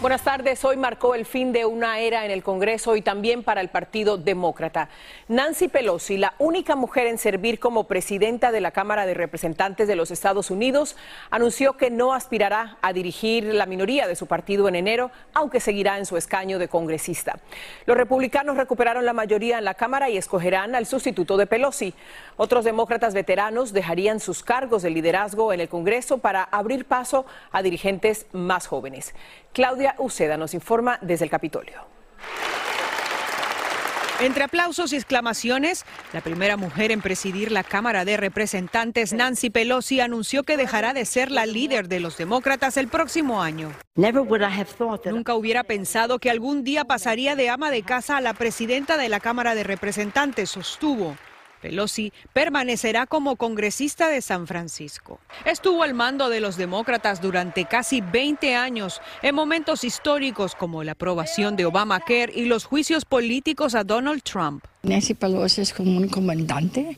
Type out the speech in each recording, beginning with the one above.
Buenas tardes. Hoy marcó el fin de una era en el Congreso y también para el Partido Demócrata. Nancy Pelosi, la única mujer en servir como presidenta de la Cámara de Representantes de los Estados Unidos, anunció que no aspirará a dirigir la minoría de su partido en enero, aunque seguirá en su escaño de congresista. Los republicanos recuperaron la mayoría en la Cámara y escogerán al sustituto de Pelosi. Otros demócratas veteranos dejarían sus cargos de liderazgo en el Congreso para abrir paso a dirigentes más jóvenes. Claudia Uceda nos informa desde el Capitolio. Entre aplausos y exclamaciones, la primera mujer en presidir la Cámara de Representantes, Nancy Pelosi, anunció que dejará de ser la líder de los demócratas el próximo año. Nunca hubiera pensado que algún día pasaría de ama de casa a la presidenta de la Cámara de Representantes, sostuvo. Pelosi permanecerá como congresista de San Francisco. Estuvo al mando de los demócratas durante casi 20 años, en momentos históricos como la aprobación de Obamacare y los juicios políticos a Donald Trump. Nancy Pelosi es como un comandante,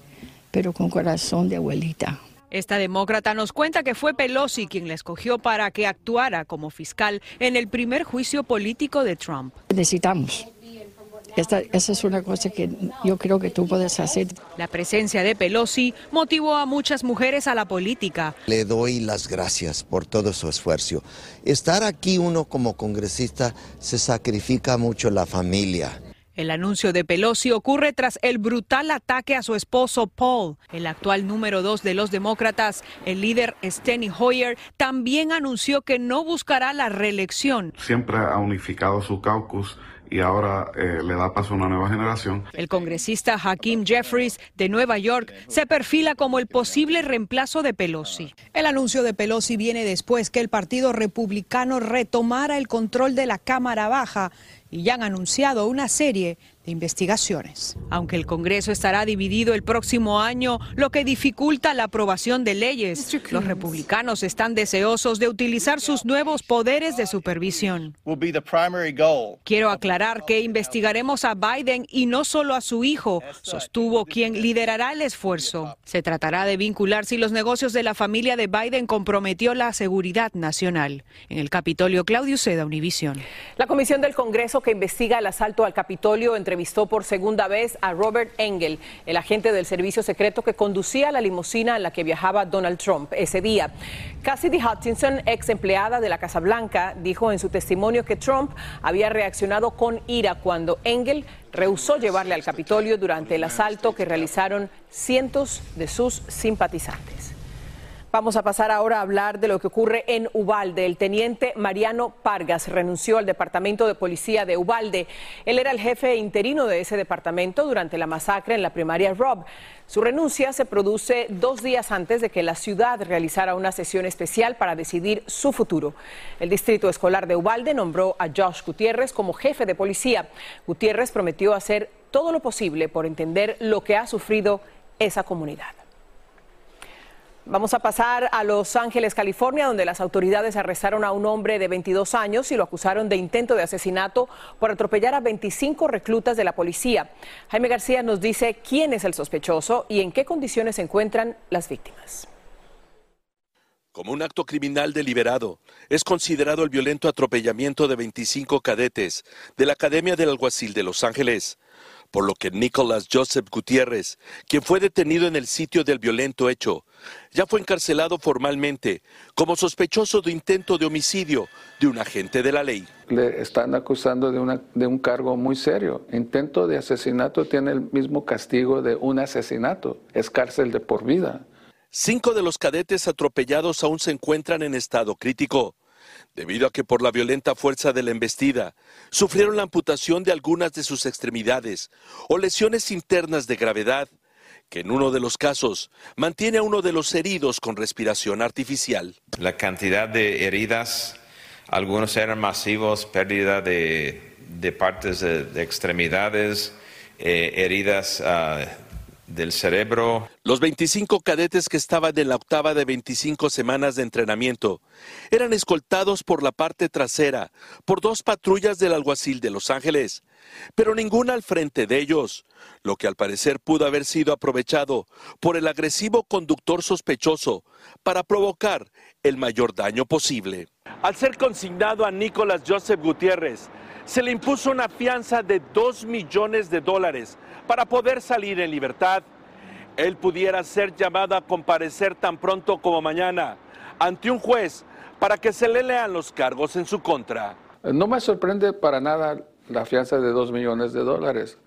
pero con corazón de abuelita. Esta demócrata nos cuenta que fue Pelosi quien la escogió para que actuara como fiscal en el primer juicio político de Trump. Necesitamos esta, esa es una cosa que yo creo que tú puedes hacer. La presencia de Pelosi motivó a muchas mujeres a la política. Le doy las gracias por todo su esfuerzo. Estar aquí uno como congresista se sacrifica mucho la familia. El anuncio de Pelosi ocurre tras el brutal ataque a su esposo Paul. El actual número dos de los demócratas, el líder Steny Hoyer, también anunció que no buscará la reelección. Siempre ha unificado su caucus y ahora eh, le da paso a una nueva generación. El congresista Hakeem Jeffries de Nueva York se perfila como el posible reemplazo de Pelosi. El anuncio de Pelosi viene después que el Partido Republicano retomara el control de la Cámara Baja y ya han anunciado una serie de investigaciones. Aunque el Congreso estará dividido el próximo año, lo que dificulta la aprobación de leyes, los republicanos están deseosos de utilizar sus nuevos poderes de supervisión. Quiero aclarar que investigaremos a Biden y no solo a su hijo, sostuvo quien liderará el esfuerzo. Se tratará de vincular si los negocios de la familia de Biden comprometió la seguridad nacional. En el Capitolio, Claudio Seda, Univisión. La Comisión del Congreso que investiga el asalto al Capitolio entre entrevistó por segunda vez a Robert Engel, el agente del servicio secreto que conducía la limusina en la que viajaba Donald Trump ese día. Cassidy Hutchinson, ex empleada de la Casa Blanca, dijo en su testimonio que Trump había reaccionado con ira cuando Engel rehusó llevarle al Capitolio durante el asalto que realizaron cientos de sus simpatizantes. Vamos a pasar ahora a hablar de lo que ocurre en Ubalde. El teniente Mariano Pargas renunció al departamento de policía de Ubalde. Él era el jefe interino de ese departamento durante la masacre en la primaria Rob. Su renuncia se produce dos días antes de que la ciudad realizara una sesión especial para decidir su futuro. El distrito escolar de Ubalde nombró a Josh Gutiérrez como jefe de policía. Gutiérrez prometió hacer todo lo posible por entender lo que ha sufrido esa comunidad. Vamos a pasar a Los Ángeles, California, donde las autoridades arrestaron a un hombre de 22 años y lo acusaron de intento de asesinato por atropellar a 25 reclutas de la policía. Jaime García nos dice quién es el sospechoso y en qué condiciones se encuentran las víctimas. Como un acto criminal deliberado, es considerado el violento atropellamiento de 25 cadetes de la Academia del Alguacil de Los Ángeles por lo que Nicholas Joseph Gutiérrez, quien fue detenido en el sitio del violento hecho, ya fue encarcelado formalmente como sospechoso de intento de homicidio de un agente de la ley. Le están acusando de, de un cargo muy serio. Intento de asesinato tiene el mismo castigo de un asesinato, es cárcel de por vida. Cinco de los cadetes atropellados aún se encuentran en estado crítico, debido a que por la violenta fuerza de la embestida sufrieron la amputación de algunas de sus extremidades o lesiones internas de gravedad, que en uno de los casos mantiene a uno de los heridos con respiración artificial. La cantidad de heridas, algunos eran masivos, pérdida de, partes de, extremidades, eh, heridas uh, del cerebro. Los 25 cadetes que estaban en la octava de 25 semanas de entrenamiento eran escoltados por la parte trasera por dos patrullas del alguacil de Los Ángeles, pero ninguna al frente de ellos, lo que al parecer pudo haber sido aprovechado por el agresivo conductor sospechoso para provocar el mayor daño posible. Al ser consignado a Nicolás Joseph Gutiérrez, se le impuso una fianza de 2 millones de dólares para poder salir en libertad. Él pudiera ser llamado a comparecer tan pronto como mañana ante un juez para que se le lean los cargos en su contra. No me sorprende para nada la fianza de 2 millones de dólares,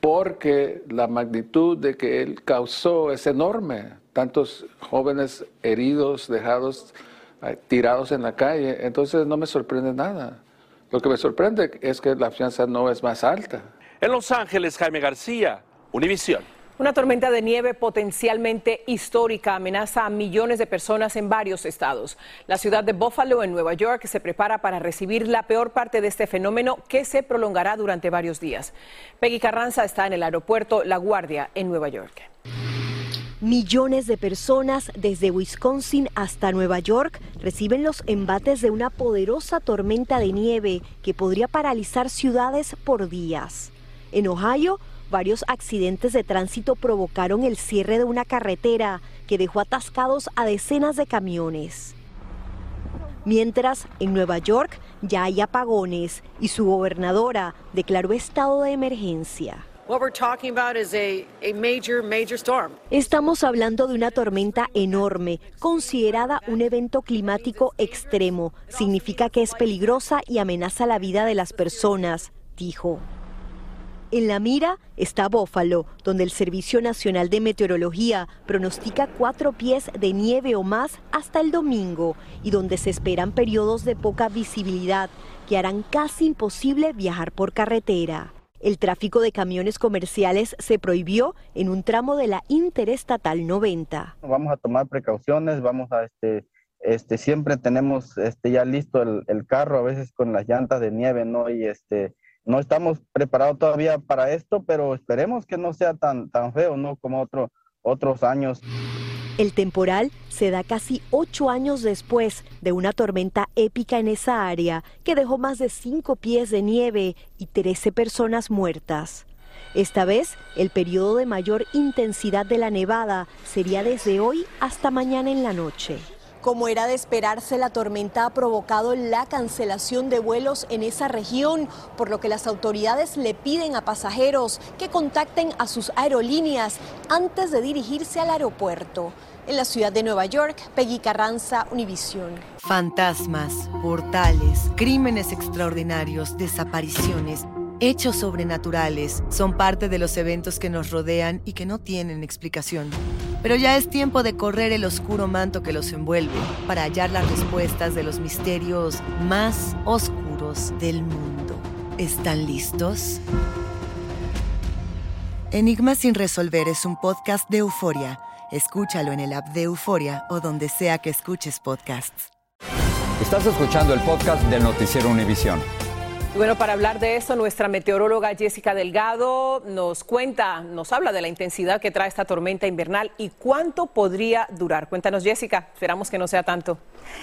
porque la magnitud de que él causó es enorme. Tantos jóvenes heridos, dejados eh, tirados en la calle, entonces no me sorprende nada. Lo que me sorprende es que la fianza no es más alta. En Los Ángeles, Jaime García, Univisión. Una tormenta de nieve potencialmente histórica amenaza a millones de personas en varios estados. La ciudad de Buffalo, en Nueva York, se prepara para recibir la peor parte de este fenómeno que se prolongará durante varios días. Peggy Carranza está en el aeropuerto La Guardia, en Nueva York. Millones de personas desde Wisconsin hasta Nueva York reciben los embates de una poderosa tormenta de nieve que podría paralizar ciudades por días. En Ohio, varios accidentes de tránsito provocaron el cierre de una carretera que dejó atascados a decenas de camiones. Mientras, en Nueva York ya hay apagones y su gobernadora declaró estado de emergencia. Estamos hablando de una tormenta enorme, considerada un evento climático extremo. Significa que es peligrosa y amenaza la vida de las personas, dijo. En la mira está Bófalo, donde el Servicio Nacional de Meteorología pronostica cuatro pies de nieve o más hasta el domingo y donde se esperan periodos de poca visibilidad que harán casi imposible viajar por carretera. El tráfico de camiones comerciales se prohibió en un tramo de la Interestatal 90. Vamos a tomar precauciones, vamos a este, este siempre tenemos este ya listo el, el carro, a veces con las llantas de nieve, ¿no? Y este no estamos preparados todavía para esto, pero esperemos que no sea tan, tan feo, ¿no? Como otro, otros años. El temporal se da casi ocho años después de una tormenta épica en esa área que dejó más de cinco pies de nieve y 13 personas muertas. Esta vez, el periodo de mayor intensidad de la nevada sería desde hoy hasta mañana en la noche. Como era de esperarse, la tormenta ha provocado la cancelación de vuelos en esa región, por lo que las autoridades le piden a pasajeros que contacten a sus aerolíneas antes de dirigirse al aeropuerto. En la ciudad de Nueva York, Peggy Carranza, Univisión. Fantasmas, portales, crímenes extraordinarios, desapariciones hechos sobrenaturales son parte de los eventos que nos rodean y que no tienen explicación. Pero ya es tiempo de correr el oscuro manto que los envuelve para hallar las respuestas de los misterios más oscuros del mundo. ¿Están listos? Enigma sin resolver es un podcast de euforia. Escúchalo en el app de Euforia o donde sea que escuches podcasts. Estás escuchando el podcast del Noticiero Univisión. Bueno, para hablar de eso, nuestra meteoróloga Jessica Delgado nos cuenta, nos habla de la intensidad que trae esta tormenta invernal y cuánto podría durar. Cuéntanos, Jessica, esperamos que no sea tanto.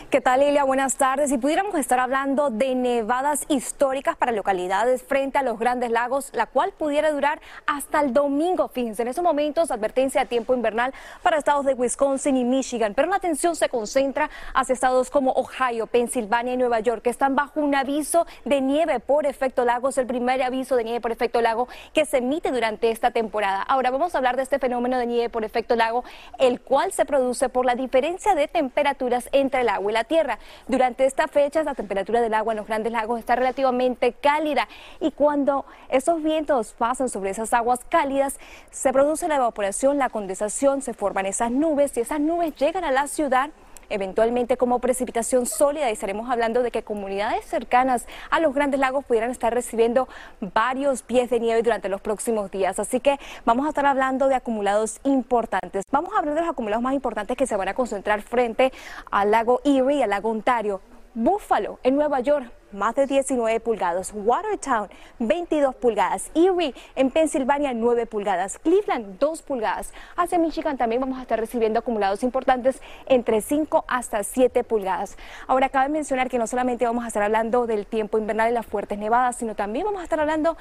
¿Qué tal, Lilia? Buenas tardes. Si pudiéramos estar hablando de nevadas históricas para localidades frente a los grandes lagos, la cual pudiera durar hasta el domingo. Fíjense, en estos momentos, advertencia de tiempo invernal para estados de Wisconsin y Michigan, pero la atención se concentra hacia estados como Ohio, Pensilvania y Nueva York, que están bajo un aviso de nieve por efecto lago. Es el primer aviso de nieve por efecto lago que se emite durante esta temporada. Ahora vamos a hablar de este fenómeno de nieve por efecto lago, el cual se produce por la diferencia de temperaturas entre el agua y la tierra. Durante esta fecha, la temperatura del agua en los grandes lagos está relativamente cálida y cuando esos vientos pasan sobre esas aguas cálidas, se produce la evaporación, la condensación, se forman esas nubes y esas nubes llegan a la ciudad eventualmente como precipitación sólida y estaremos hablando de que comunidades cercanas a los grandes lagos pudieran estar recibiendo varios pies de nieve durante los próximos días. Así que vamos a estar hablando de acumulados importantes. Vamos a hablar de los acumulados más importantes que se van a concentrar frente al lago Erie y al lago Ontario. Búfalo, en Nueva York, más de 19 pulgadas. Watertown, 22 pulgadas. Erie, en Pensilvania, 9 pulgadas. Cleveland, 2 pulgadas. Hacia Michigan también vamos a estar recibiendo acumulados importantes entre 5 hasta 7 pulgadas. Ahora, cabe mencionar que no solamente vamos a estar hablando del tiempo invernal y las fuertes nevadas, sino también vamos a estar hablando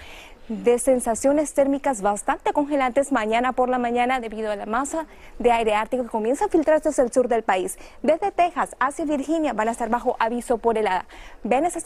de sensaciones térmicas bastante congelantes mañana por la mañana debido a la masa de aire ártico que comienza a filtrarse hacia el sur del país. Desde Texas hacia Virginia van a estar bajo aviso por helada. Ven esas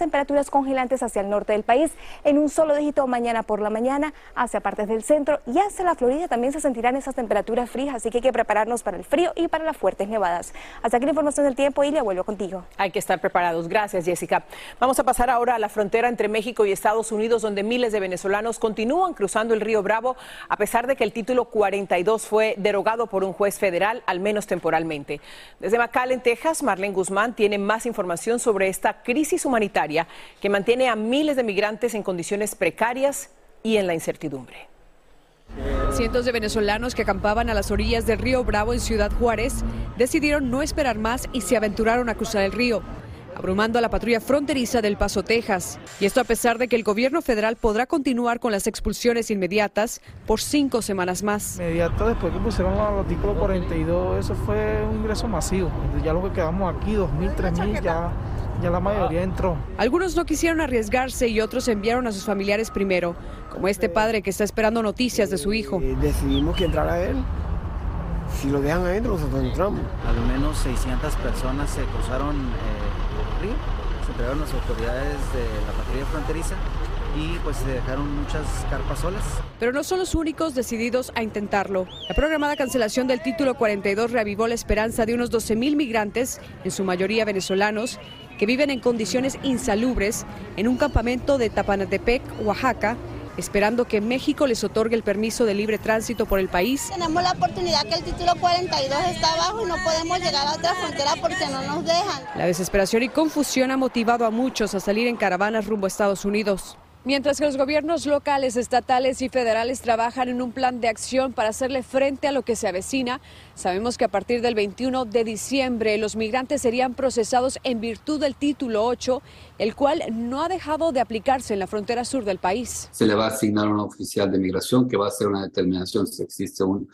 congelantes hacia el norte del país en un solo dígito mañana por la mañana hacia partes del centro y hacia la Florida también se sentirán esas temperaturas frías, así que hay que prepararnos para el frío y para las fuertes nevadas. Hasta aquí la información del tiempo y le vuelvo contigo. Hay que estar preparados. Gracias, Jessica. Vamos a pasar ahora a la frontera entre México y Estados Unidos, donde miles de venezolanos continúan cruzando el río Bravo, a pesar de que el título 42 fue derogado por un juez federal, al menos temporalmente. Desde McAllen, Texas, Marlene Guzmán tiene más información sobre esta crisis humanitaria que mantiene a miles de migrantes en condiciones precarias y en la incertidumbre. Cientos de venezolanos que acampaban a las orillas del río Bravo en Ciudad Juárez decidieron no esperar más y se aventuraron a cruzar el río abrumando a la patrulla fronteriza del Paso, Texas. Y esto a pesar de que el gobierno federal podrá continuar con las expulsiones inmediatas por cinco semanas más. Inmediato después que pusieron el artículo 42, eso fue un ingreso masivo. Ya lo que quedamos aquí, 2.000, 3.000, ya ya la mayoría entró. Algunos no quisieron arriesgarse y otros enviaron a sus familiares primero, como este padre que está esperando noticias de su hijo. Eh, decidimos que entrara él. Si lo dejan adentro, nosotros entramos. Al menos 600 personas se cruzaron eh, río, se entregaron las autoridades de la patrulla fronteriza y pues se dejaron muchas carpas solas. Pero no son los únicos decididos a intentarlo. La programada cancelación del título 42 reavivó la esperanza de unos 12.000 migrantes, en su mayoría venezolanos, que viven en condiciones insalubres en un campamento de Tapanatepec, Oaxaca, esperando que México les otorgue el permiso de libre tránsito por el país. Tenemos la oportunidad que el título 42 está abajo y no podemos llegar a otra frontera porque no nos dejan. La desesperación y confusión ha motivado a muchos a salir en caravanas rumbo a Estados Unidos. Mientras que los gobiernos locales, estatales y federales trabajan en un plan de acción para hacerle frente a lo que se avecina, sabemos que a partir del 21 de diciembre los migrantes serían procesados en virtud del título 8, el cual no ha dejado de aplicarse en la frontera sur del país. Se le va a asignar a un oficial de migración que va a hacer una determinación si existe un,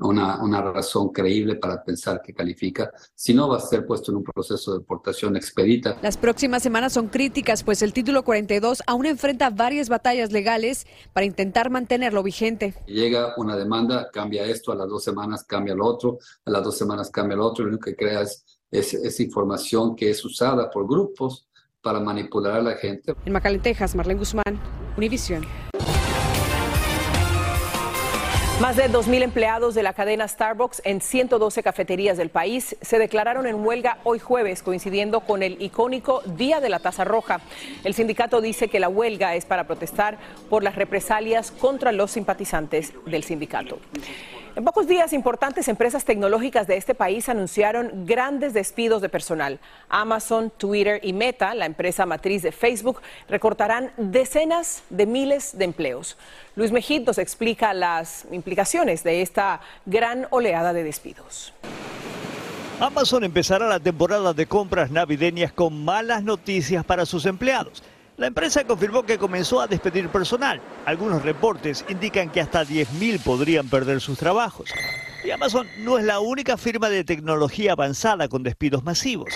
una, una, razón creíble para pensar que califica, si no va a ser puesto en un proceso de deportación expedita. Las próximas semanas son críticas, pues el título 42 aún enfrenta varias batallas legales para intentar mantenerlo vigente. Llega una demanda, cambia esto, a las dos semanas cambia lo otro, a las dos semanas cambia lo otro, lo único que crea es, es, información que es usada por grupos para manipular a la gente. En McAllen, Texas, Marlene Guzmán, Univision. Más de 2.000 empleados de la cadena Starbucks en 112 cafeterías del país se declararon en huelga hoy jueves, coincidiendo con el icónico Día de la Taza Roja. El sindicato dice que la huelga es para protestar por las represalias contra los simpatizantes del sindicato. En pocos días, importantes empresas tecnológicas de este país anunciaron grandes despidos de personal. Amazon, Twitter y Meta, la empresa matriz de Facebook, recortarán decenas de miles de empleos. Luis Mejid nos explica las implicaciones de esta gran oleada de despidos. Amazon empezará la temporada de compras navideñas con malas noticias para sus empleados. La empresa confirmó que comenzó a despedir personal. Algunos reportes indican que hasta 10.000 podrían perder sus trabajos. Y Amazon no es la única firma de tecnología avanzada con despidos masivos.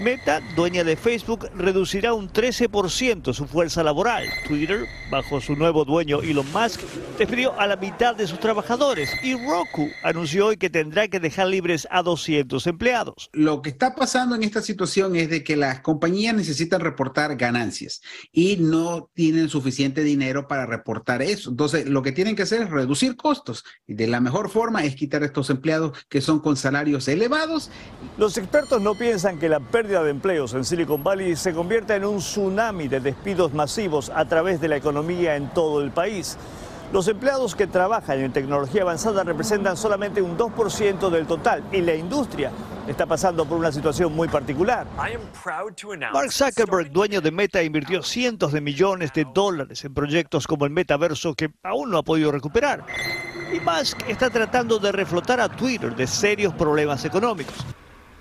Meta, dueña de Facebook, reducirá un 13% su fuerza laboral. Twitter, bajo su nuevo dueño Elon Musk, despidió a la mitad de sus trabajadores. Y Roku anunció hoy que tendrá que dejar libres a 200 empleados. Lo que está pasando en esta situación es de que las compañías necesitan reportar ganancias y no tienen suficiente dinero para reportar eso. Entonces, lo que tienen que hacer es reducir costos. Y de la mejor forma es quitar a estos empleados que son con salarios elevados. Los expertos no piensan que la pérdida de empleos en Silicon Valley se convierta en un tsunami de despidos masivos a través de la economía en todo el país. Los empleados que trabajan en tecnología avanzada representan solamente un 2% del total y la industria está pasando por una situación muy particular. Mark Zuckerberg, dueño de Meta, invirtió cientos de millones de dólares en proyectos como el metaverso que aún no ha podido recuperar. Y Musk está tratando de reflotar a Twitter de serios problemas económicos.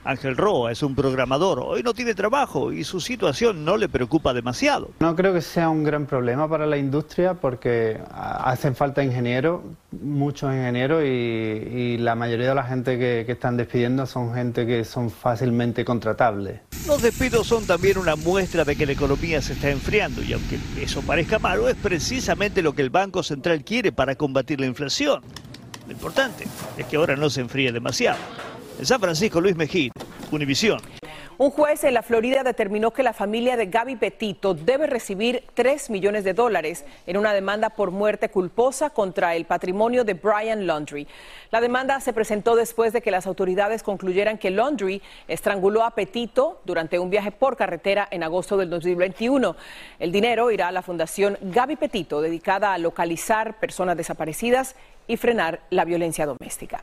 Ángel Roa es un programador, hoy no tiene trabajo y su situación no le preocupa demasiado. No creo que sea un gran problema para la industria porque hacen falta ingenieros, muchos ingenieros y, la mayoría de la gente que, que están despidiendo son gente que son fácilmente contratables. Los despidos son también una muestra de que la economía se está enfriando y aunque eso parezca malo, es precisamente lo que el Banco Central quiere para combatir la inflación. Lo importante es que ahora no se enfríe demasiado. En San Francisco, Luis Mejía, Univisión. Un juez en la Florida determinó que la familia de Gaby Petito debe recibir 3 millones de dólares en una demanda por muerte culposa contra el patrimonio de Brian Laundry. La demanda se presentó después de que las autoridades concluyeran que Laundry estranguló a Petito durante un viaje por carretera en agosto del 2021. El dinero irá a la Fundación Gaby Petito, dedicada a localizar personas desaparecidas y frenar la violencia doméstica.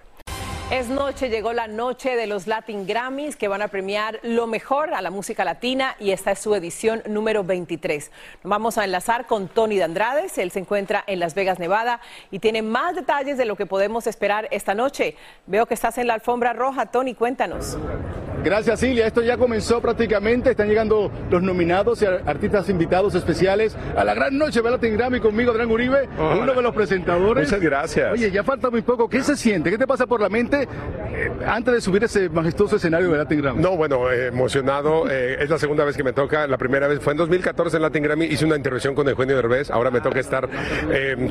Es noche, llegó la noche de los Latin Grammys que van a premiar lo mejor a la música latina y esta es su edición número 23. Nos vamos a enlazar con Tony de Andrades, él se encuentra en Las Vegas, Nevada y tiene más detalles de lo que podemos esperar esta noche. Veo que estás en la alfombra roja, Tony, cuéntanos. Gracias, Silvia. Esto ya comenzó prácticamente. Están llegando los nominados y artistas invitados especiales a la gran noche de Latin Grammy conmigo, Adrián Uribe, uno de los presentadores. Muchas gracias. Oye, ya falta muy poco. ¿Qué se siente? ¿Qué te pasa por la mente eh, antes de subir ese majestuoso escenario de Latin Grammy? No, bueno, eh, emocionado. Eh, es la segunda vez que me toca. La primera vez fue en 2014 en Latin Grammy. Hice una intervención con Eugenio Derbez. Ahora me toca estar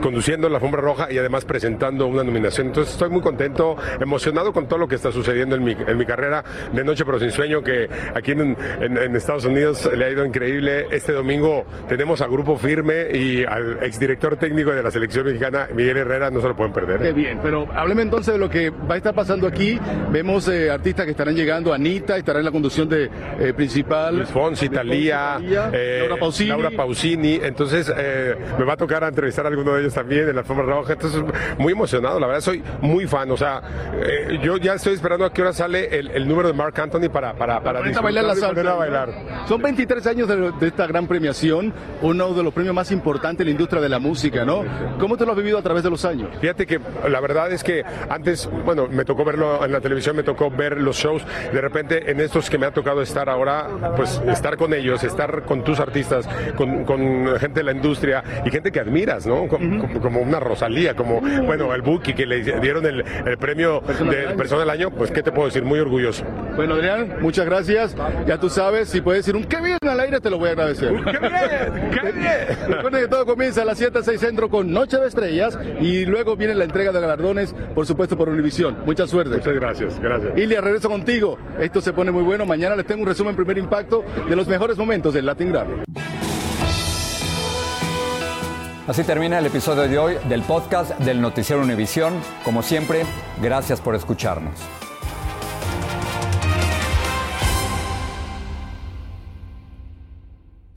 conduciendo la alfombra roja y además presentando una nominación. Entonces estoy muy contento, emocionado con todo lo que está sucediendo en mi, en mi carrera de noche pero sin sueño, que aquí en, Estados Unidos le ha ido increíble. Este domingo tenemos al grupo firme y al exdirector técnico de la selección mexicana, Miguel Herrera, no se lo pueden perder. Qué bien, pero hábleme entonces de lo que va a estar pasando aquí. Vemos eh, artistas que estarán llegando, Anita estará en la conducción de eh, principal. Luis Fonsi, Talía, eh, Laura Pausini. Laura Pausini. Entonces me va a tocar a entrevistar a alguno de ellos también en la alfombra roja. Entonces muy emocionado, la verdad soy muy fan. O sea, yo ya estoy esperando a qué hora sale el, el número de Mark Anthony para, para, para, bailar la salsa. bailar. Son 23 años de, esta gran premiación, uno de los premios más importantes en la industria de la música, ¿no? ¿Cómo te lo has vivido a través de los años? Fíjate que la verdad es que antes, bueno, me tocó verlo en la televisión, me tocó ver los shows, de repente en estos que me ha tocado estar ahora, pues estar con ellos, estar con tus artistas, con, gente de la industria y gente que admiras, ¿no? Como, una Rosalía, como, bueno, el Buki que le dieron el, premio de persona del año, pues, ¿qué te puedo decir? Muy orgulloso. Bueno, Adrián, muchas gracias. Ya tú sabes, si puedes decir un qué bien al aire, te lo voy a agradecer. ¡Qué bien! ¡Qué bien! Recuerden que todo comienza a las 7, 6 centro con Noche de Estrellas y luego viene la entrega de galardones, por supuesto, por Univisión. Mucha suerte. Muchas gracias, gracias. Ilia, regreso contigo. Esto se pone muy bueno. Mañana les tengo un resumen primer impacto de los mejores momentos del Latin Grammy. Así termina el episodio de hoy del podcast del Noticiero Univisión. Como siempre, gracias por escucharnos.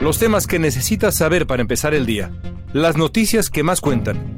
Los temas que necesitas saber para empezar el día. Las noticias que más cuentan.